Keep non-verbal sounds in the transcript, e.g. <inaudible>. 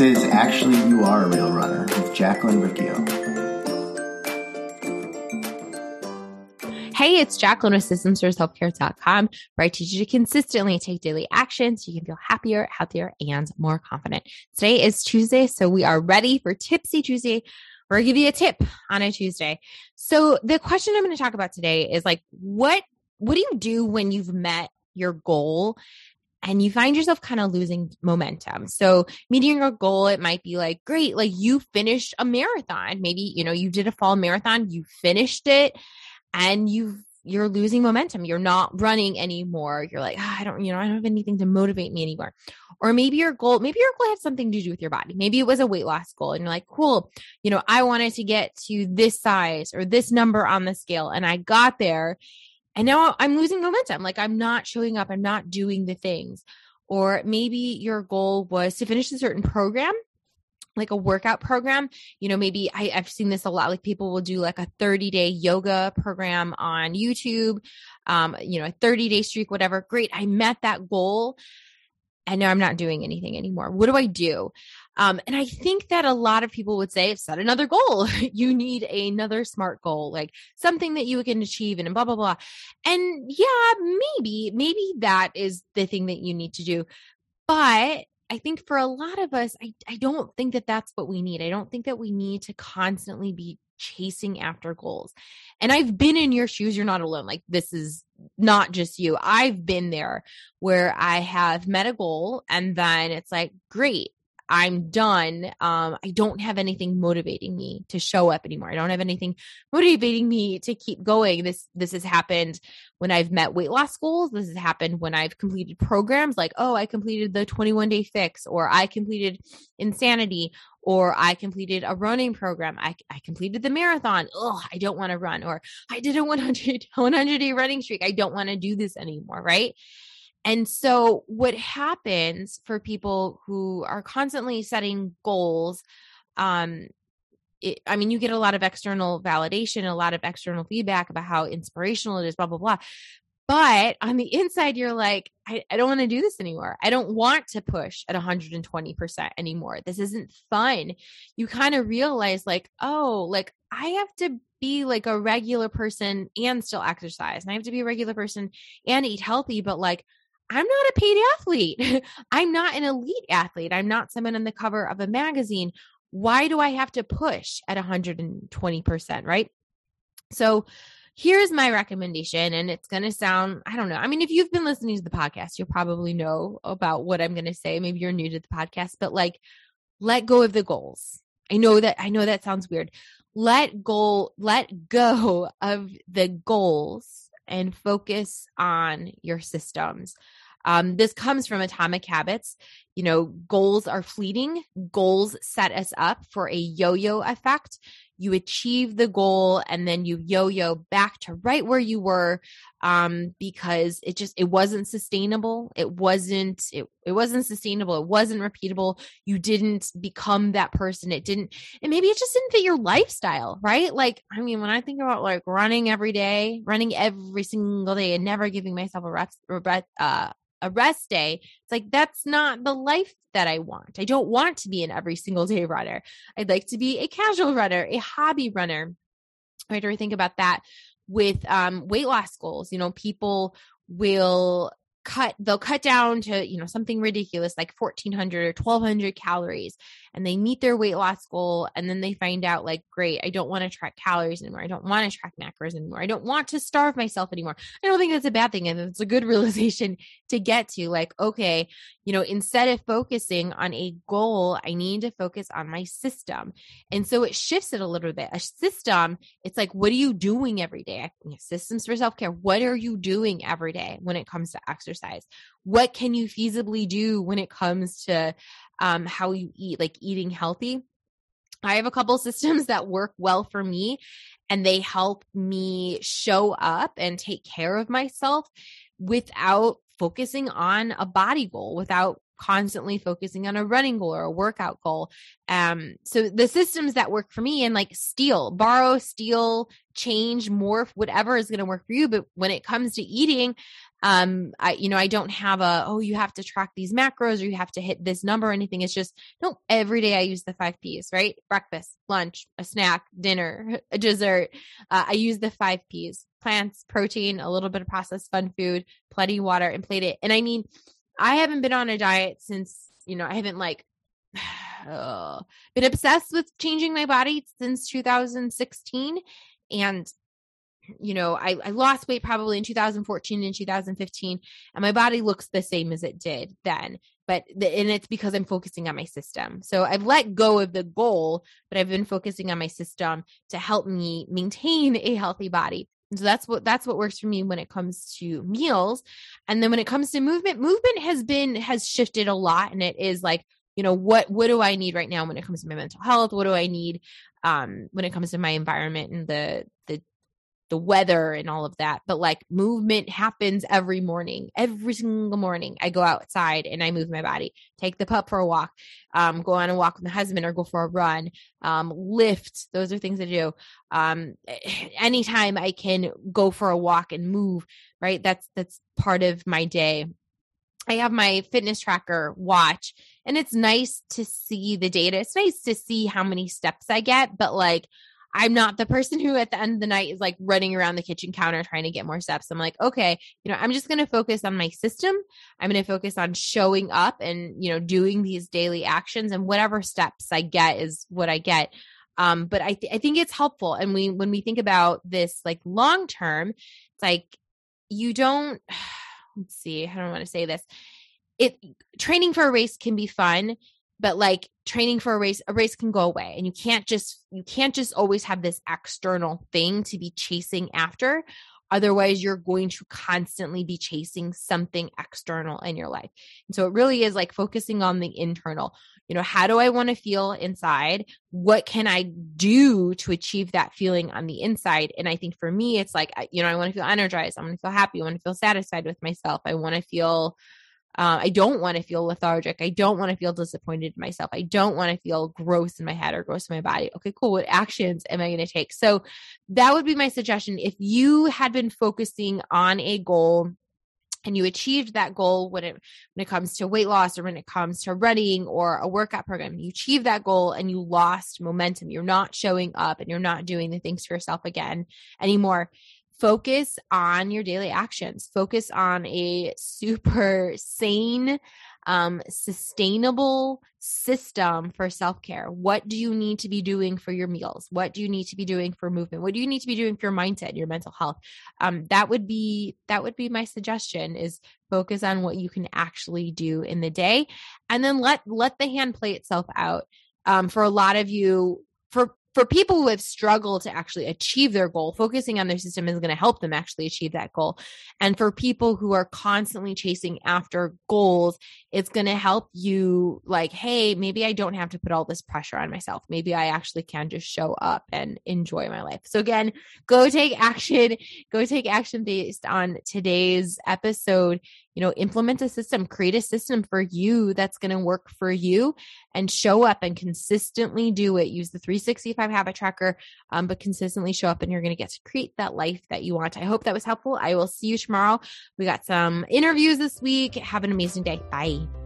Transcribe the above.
Is Actually You Are a Real Runner with Jacqueline Riccio. Hey, it's Jacqueline with systemsforselfcare.com, where I teach you to consistently take daily action so you can feel happier, healthier, and more confident. Today is Tuesday, so we are ready for Tipsy Tuesday. We're going to give you a tip on a Tuesday. So the question I'm going to talk about today is like, what, what do you do when you've met your goal and you find yourself kind of losing momentum. So meeting your goal, it might be like, great, like you finished a marathon. Maybe, you know, you did a fall marathon, you finished it and you've you're losing momentum. You're not running anymore. You're like, oh, I don't, you know, I don't have anything to motivate me anymore. Or maybe your goal, maybe your goal has something to do with your body. Maybe it was a weight loss goal and you're like, cool, you know, I wanted to get to this size or this number on the scale and I got there and now I'm losing momentum. Like I'm not showing up. I'm not doing the things. Or maybe your goal was to finish a certain program like a workout program you know maybe I, have seen this a lot like people will do like a 30 day yoga program on youtube um you know a 30 day streak whatever great i met that goal and now i'm not doing anything anymore what do i do um, and I think that a lot of people would say, set another goal. <laughs> you need another smart goal, like something that you can achieve and blah, blah, blah. And yeah, maybe, maybe that is the thing that you need to do. But I think for a lot of us, I, I don't think that that's what we need. I don't think that we need to constantly be chasing after goals. And I've been in your shoes. You're not alone. Like this is not just you. I've been there where I have met a goal and then it's like, great. I'm done. Um, I don't have anything motivating me to show up anymore. I don't have anything motivating me to keep going. This this has happened when I've met weight loss goals. This has happened when I've completed programs like, oh, I completed the 21 day fix, or I completed insanity, or I completed a running program. I, I completed the marathon. Oh, I don't want to run. Or I did a 100, <laughs> 100 day running streak. I don't want to do this anymore. Right. And so, what happens for people who are constantly setting goals, um, it, I mean, you get a lot of external validation, a lot of external feedback about how inspirational it is, blah, blah, blah. But on the <laughs> inside, you're like, I, I don't want to do this anymore. I don't want to push at 120% anymore. This isn't fun. You kind of realize, like, oh, like I have to be like a regular person and still exercise. And I have to be a regular person and eat healthy, but like, I'm not a paid athlete. <laughs> I'm not an elite athlete. I'm not someone on the cover of a magazine. Why do I have to push at 120%? Right. So, here's my recommendation and it's going to sound i don't know i mean if you've been listening to the podcast you'll probably know about what i'm going to say maybe you're new to the podcast but like let go of the goals i know that i know that sounds weird let go let go <laughs> of the goals and focus on your systems um, this comes from Atomic Habits. You know, goals are fleeting. Goals set us up for a yo yo effect. You achieve the goal and then you yo yo back to right where you were um, because it just it wasn't sustainable. It wasn't it, it wasn't sustainable. It wasn't repeatable. You didn't become that person. It didn't and maybe it just didn't fit your lifestyle, right? Like I mean, when I think about like running every day, running every single day and never giving myself a rest, uh, a rest day. It's like, that's not the life that I want. I don't want to be an every single day runner. I'd like to be a casual runner, a hobby runner. Right? Or think about that with um, weight loss goals. You know, people will cut they'll cut down to you know something ridiculous like 1400 or 1200 calories and they meet their weight loss goal and then they find out like great i don't want to track calories anymore. I don't want to track macros anymore. I don't want to starve myself anymore. I don't think that's a bad thing and it's a good <laughs> realization to get to like okay you know instead of focusing on a goal i need to focus on my system. And so it shifts it a little bit. A system it's like what are you doing every day? Systems for self-care what are you doing every day when it comes to exercise exercise? What can you feasibly do when it comes to um, how you eat, like eating healthy? I have a couple systems that work well for me and they help me show up and take care of myself without focusing on a body goal, without constantly focusing on a running goal or a workout goal. Um, so the systems that work for me and like steal, borrow, steal, change, morph, whatever is going to work for you. But when it comes to eating, Um, I, you know, I don't have a, oh, you have to track these macros or you have to hit this number or anything. It's just, no, every day I use the five P's, right? Breakfast, lunch, a snack, dinner, a <laughs> dessert. Uh, I use the five P's plants, protein, a little bit of processed fun food, plenty water, and plate it. And I mean, I haven't been on a diet since, you know, I haven't like <sighs> uh, been obsessed with changing my body since 2016. And you know, I, I lost weight probably in 2014 and 2015, and my body looks the same as it did then. But the, and it's because I'm focusing on my system. So I've let go of the goal, but I've been focusing on my system to help me maintain a healthy body. And so that's what that's what works for me when it comes to meals. And then when it comes to movement, movement has been has shifted a lot, and it is like you know what what do i need right now when it comes to my mental health what do i need um when it comes to my environment and the the the weather and all of that. But like movement happens every morning. Every single morning, I go outside and I move my body, take the pup for a walk, um, go on a walk with my husband or go for a run, um, lift. Those are things I do. Um, anytime I can go for a walk and move, right? That's, that's part of my day. I have my fitness tracker watch and it's nice to see the data. It's nice to see how many steps I get, but like I'm not the person who at the end of the night is like running around the kitchen counter trying to get more steps. I'm like, okay, you know, I'm just going to focus on my system. I'm going to focus on showing up and, you know, doing these daily actions and whatever steps I get is what I get. Um, but I, th- I think it's helpful. And we, when we think about this like long term, it's like you don't, <sighs> let's see, I don't want to say this. It training for a race can be fun, but like training for a race a race can go away and you can't just you can't just always have this external thing to be chasing after otherwise you're going to constantly be chasing something external in your life. And so it really is like focusing on the internal. You know how do i want to feel inside? What can i do to achieve that feeling on the inside? And i think for me it's like you know i want to feel energized i want to feel happy i want to feel satisfied with myself i want to feel uh, I don't want to feel lethargic. I don't want to feel disappointed in myself. I don't want to feel gross in my head or gross in my body. Okay, cool. What actions am I going to take? So that would be my suggestion. If you had been focusing on a goal and you achieved that goal when it when it comes to weight loss or when it comes to running or a workout program you achieved that goal and you lost momentum you're not showing up and you're not doing the things for yourself again anymore focus on your daily actions. Focus on a super sane um, sustainable system for self-care. What do you need to be doing for your meals? What do you need to be doing for movement? What do you need to be doing for your mindset your mental health? Um, that would be that would be my suggestion is focus on what you can actually do in the day and then let let the hand play itself out. Um, for a lot of you for for people who have struggled to actually achieve their goal, focusing on their system is going to help them actually achieve that goal. And for people who are constantly chasing after goals, it's going to help you like, hey, maybe I don't have to put all this pressure on myself. Maybe I actually can just show up and enjoy my life. So again, go take action, go take action based on today's episode you know, implement a system, create a system for you that's going to work for you and show up and consistently do it. Use the 365 habit tracker, um, but consistently show up and you're going to get to create that life that you want. I hope that was helpful. I will see you tomorrow. We got some interviews this week. Have an amazing day. Bye.